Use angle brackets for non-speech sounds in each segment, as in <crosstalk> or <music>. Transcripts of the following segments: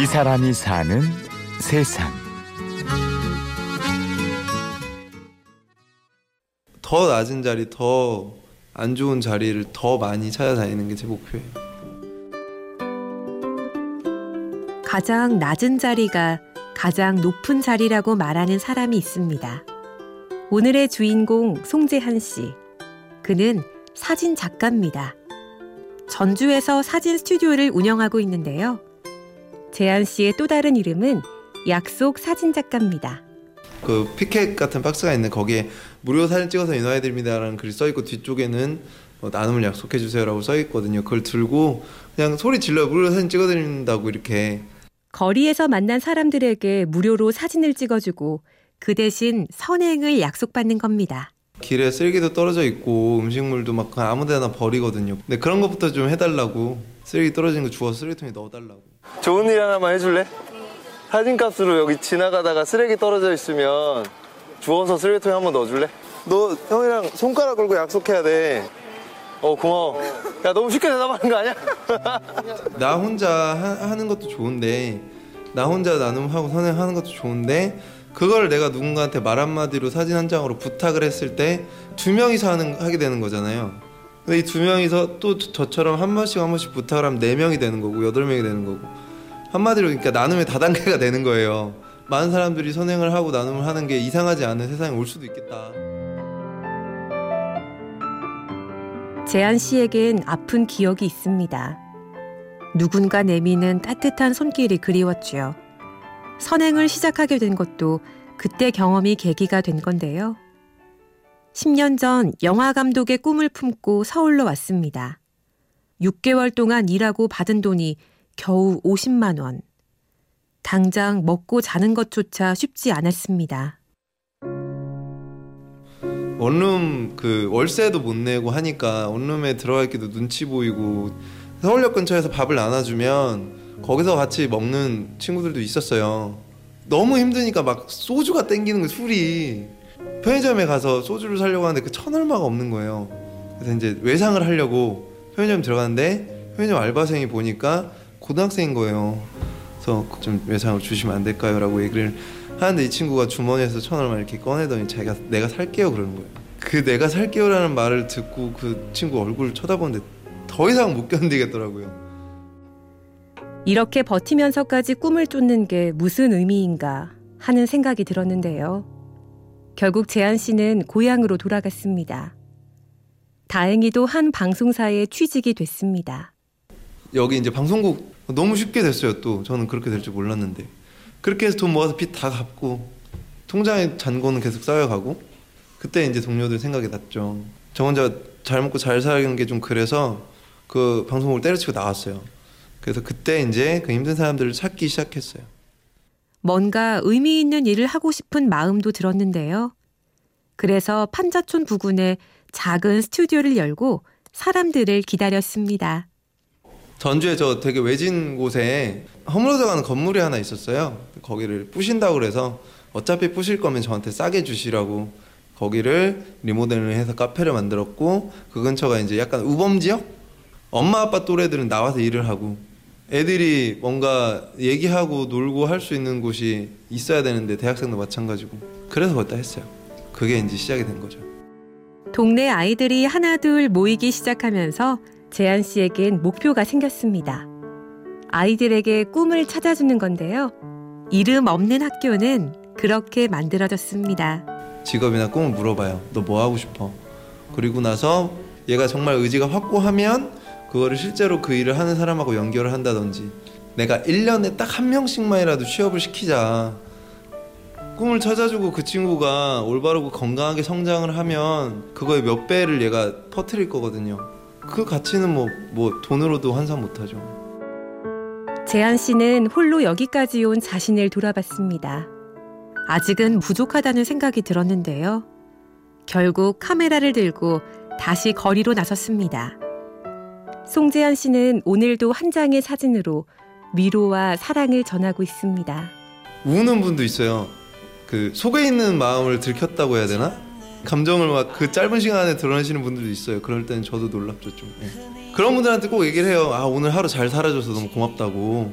이 사람이 사는 세상. 더 낮은 자리, 더 안 좋은 자리를 더 많이 찾아다니는 게 제 목표예요. 가장 낮은 자리가 가장 높은 자리라고 말하는 사람이 있습니다. 오늘의 주인공 송재한 씨. 그는 사진 작가입니다. 전주에서 사진 스튜디오를 운영하고 있는데요. 재한 씨의 또 다른 이름은 약속 사진 작가입니다. 그 피켓 같은 박스가 있는 거기에 무료 사진 찍어서 인화해드립니다라는 글이 써 있고 뒤쪽에는 뭐 나눔을 약속해 주세요라고 써 있거든요. 그걸 들고 그냥 소리 질러 무료 사진 찍어드린다고 이렇게 거리에서 만난 사람들에게 무료로 사진을 찍어주고 그 대신 선행을 약속받는 겁니다. 길에 쓰레기도 떨어져 있고 음식물도 막 아무데나 버리거든요. 근데 그런 것부터 좀 해달라고 쓰레기 떨어진 거 주워서 쓰레기통에 넣어달라고. 좋은 일 하나만 해줄래? 사진값으로 여기 지나가다가 쓰레기 떨어져 있으면 주워서 쓰레기통에 한 번 넣어줄래? 너 형이랑 손가락 걸고 약속해야 돼. 어 고마워. 야 너무 쉽게 대답하는 거 아니야? <laughs> 나 혼자 하, 는 것도 좋은데 나 혼자 나눔하고 선행하는 것도 좋은데 그걸 내가 누군가한테 말 한마디로 사진 한 장으로 부탁을 했을 때 두 명이서 하는 하게 되는 거잖아요. 근데 이 두 명이서 또 저처럼 한 번씩 한 번씩 부탁을 하면 네 명이 되는 거고 여덟 명이 되는 거고 한마디로 그러니까 나눔의 다단계가 되는 거예요. 많은 사람들이 선행을 하고 나눔을 하는 게 이상하지 않은 세상이 올 수도 있겠다. 재한 씨에겐 아픈 기억이 있습니다. 누군가 내미는 따뜻한 손길이 그리웠지요. 선행을 시작하게 된 것도 그때 경험이 계기가 된 건데요. 10년 전 영화 감독의 꿈을 품고 서울로 왔습니다. 6개월 동안 일하고 받은 돈이 겨우 50만 원. 당장 먹고 자는 것조차 쉽지 않았습니다. 원룸 그 월세도 못 내고 하니까 원룸에 들어가 있기도 눈치 보이고 서울역 근처에서 밥을 나눠주면 거기서 같이 먹는 친구들도 있었어요. 너무 힘드니까 막 소주가 땡기는 거 술이 편의점에 가서 소주를 사려고 하는데 그 천 얼마가 없는 거예요. 그래서 이제 외상을 하려고 편의점 들어갔는데 편의점 알바생이 보니까 고등학생인 거예요. 그래서 좀 외상을 주시면 안 될까요?라고 얘기를 하는데 이 친구가 주머니에서 천 얼마 이렇게 꺼내더니 자기가 내가 살게요 그러는 거예요. 그 내가 살게요라는 말을 듣고 그 친구 얼굴을 쳐다보는데 더 이상 못 견디겠더라고요. 이렇게 버티면서까지 꿈을 쫓는 게 무슨 의미인가 하는 생각이 들었는데요. 결국 재한 씨는 고향으로 돌아갔습니다. 다행히도 한 방송사에 취직이 됐습니다. 여기 이제 방송국 너무 쉽게 됐어요. 또 저는 그렇게 될 줄 몰랐는데 그렇게 해서 돈 모아서 빚 다 갚고 통장에 잔고는 계속 쌓여가고 그때 이제 동료들 생각이 났죠. 저 혼자 잘 먹고 잘 살는 게 좀 그래서 그 방송국을 때려치고 나왔어요. 그래서 그때 이제 그 힘든 사람들을 찾기 시작했어요. 뭔가 의미 있는 일을 하고 싶은 마음도 들었는데요. 그래서 판자촌 부근에 작은 스튜디오를 열고 사람들을 기다렸습니다. 전주에 저 되게 외진 곳에 허물어져 가는 건물이 하나 있었어요. 거기를 부신다고 그래서 어차피 부실 거면 저한테 싸게 주시라고 거기를 리모델링 해서 카페를 만들었고 그 근처가 이제 약간 우범 지역? 엄마 아빠 또래들은 나와서 일을 하고 애들이 뭔가 얘기하고 놀고 할 수 있는 곳이 있어야 되는데 대학생도 마찬가지고 그래서 거기다 했어요. 그게 이제 시작이 된 거죠. 동네 아이들이 하나둘 모이기 시작하면서 재한 씨에겐 목표가 생겼습니다. 아이들에게 꿈을 찾아주는 건데요. 이름 없는 학교는 그렇게 만들어졌습니다. 직업이나 꿈을 물어봐요. 너 뭐 하고 싶어? 그리고 나서 얘가 정말 의지가 확고하면 그거를 실제로 그 일을 하는 사람하고 연결을 한다든지 내가 1년에 딱 한 명씩만이라도 취업을 시키자. 꿈을 찾아주고 그 친구가 올바르고 건강하게 성장을 하면 그거의 몇 배를 얘가 퍼뜨릴 거거든요. 그 가치는 뭐, 뭐 돈으로도 환산 못하죠. 재한 씨는 홀로 여기까지 온 자신을 돌아봤습니다. 아직은 부족하다는 생각이 들었는데요. 결국 카메라를 들고 다시 거리로 나섰습니다 송재현 씨는 오늘도 한 장의 사진으로 위로와 사랑을 전하고 있습니다. 우는 분도 있어요. 그 속에 있는 마음을 들켰다고 해야 되나? 감정을 막 그 짧은 시간에 드러내시는 분들도 있어요. 그럴 때는 저도 놀랍죠 좀. 네. 그런 분들한테 꼭 얘기를 해요. 아 오늘 하루 잘 살아줘서 너무 고맙다고.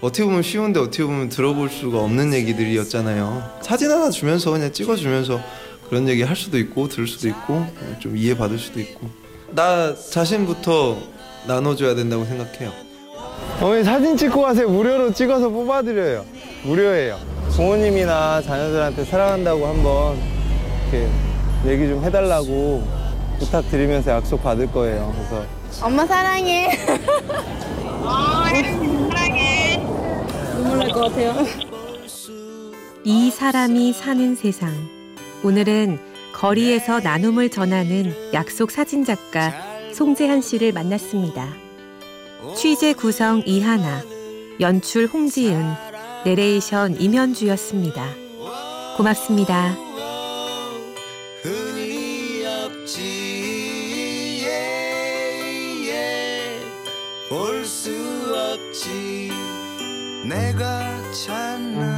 어떻게 보면 쉬운데 어떻게 보면 들어볼 수가 없는 얘기들이었잖아요. 사진 하나 주면서 그냥 찍어주면서 그런 얘기 할 수도 있고 들을 수도 있고 좀 이해받을 수도 있고 나 자신부터 나눠줘야 된다고 생각해요. 어머니 사진 찍고 가세요. 무료로 찍어서 뽑아드려요. 무료예요. 부모님이나 자녀들한테 사랑한다고 한번 이렇게 얘기 좀 해달라고 부탁드리면서 약속 받을 거예요. 그래서 엄마 사랑해. 눈물 날 것 같아요. 이 사람이 사는 세상. 오늘은 거리에서 나눔을 전하는 약속 사진 작가 송재한 씨를 만났습니다. 취재 구성 이하나, 연출 홍지은, 내레이션 임현주였습니다. 고맙습니다. 흔히 없지 볼수 없지 내가 찾는